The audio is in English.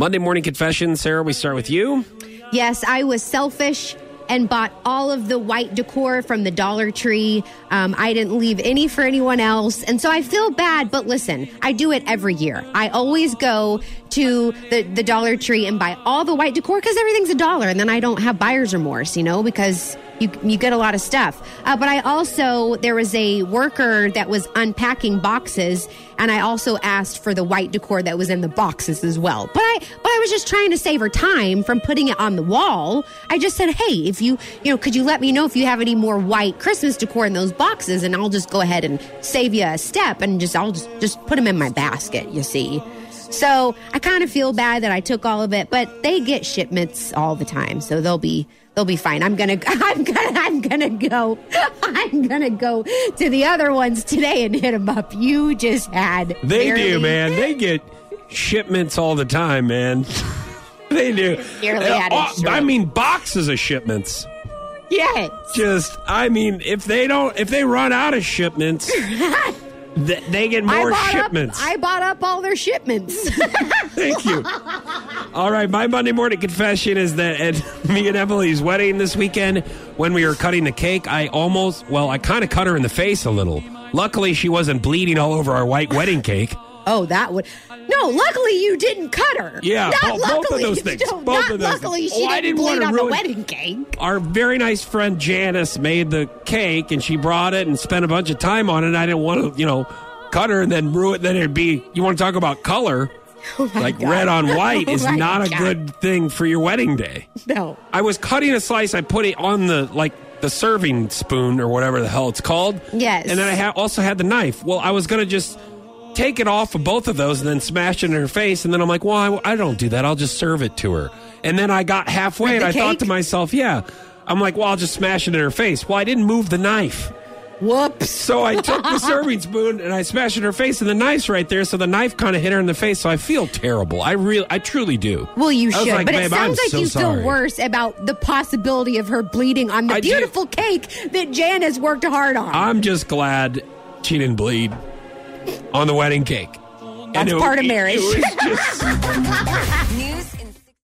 Monday morning confession. Sarah, we start with you. Yes, I was selfish and bought all of the white decor from the Dollar Tree. Um, I didn't leave any for anyone else. And so I feel bad, but listen, I do it every year. I always go to the, the Dollar Tree and buy all the white decor because everything's a dollar. And then I don't have buyer's remorse, you know, because you, you get a lot of stuff. Uh, but I also, there was a worker that was unpacking boxes, and I also asked for the white decor that was in the boxes as well. But I, but I was just trying to save her time from putting it on the wall. I just said, hey, if you, you know, could you let me know if you have any more white Christmas decor in those boxes, and I'll just go ahead and save you a step, and just I'll just just put them in my basket. You see. So I kind of feel bad that I took all of it, but they get shipments all the time, so they'll be they'll be fine. I'm gonna I'm gonna I'm gonna go I'm gonna go to the other ones today and hit them up. You just had They barely- do, man. They get shipments all the time, man. they do. Nearly had Uh, stroke. I mean, boxes of shipments. Yes. Just, I mean, if they don't, if they run out of shipments, th- they get more bought shipments. Up, I bought up all their shipments. Thank you. All right, my Monday morning confession is that at me and Emily's wedding this weekend, when we were cutting the cake, I almost, well, I kind of cut her in the face a little. Luckily, she wasn't bleeding all over our white wedding cake. oh, that would. No, luckily you didn't cut her. Yeah, not bo- both of those things. No, Both of those luckily things. she Oh, I didn't, didn't bleed on ruin- the wedding cake. Our very nice friend Janice made the cake, and she brought it and spent a bunch of time on it. I didn't want to, you know, cut her and then ruin. It. Then it'd be. You want to talk about color? Oh like God. red on oh white Oh is not a God. good thing for your wedding day. No. I was cutting a slice. I put it on the like the serving spoon or whatever the hell it's called. Yes. And then I ha- also had the knife. Well, I was gonna just take it off of both of those and then smash it in her face. And then I'm like, well, I, I don't do that. I'll just serve it to her. And then I got halfway and I thought to myself, yeah. I'm like, well, I'll just smash it in her face. Well, I didn't move the knife. Whoops. So I took the serving spoon and I smashed it in her face, and the knife's right there. So the knife kind of hit her in the face. So I feel terrible. I really, I truly do. Well, you should, like, but it "Babe, I'm sounds like so you sorry." feel worse about the possibility of her bleeding on the I do. beautiful cake that Jan has worked hard on. I'm just glad she didn't bleed on the wedding cake. That's part of marriage. It was just,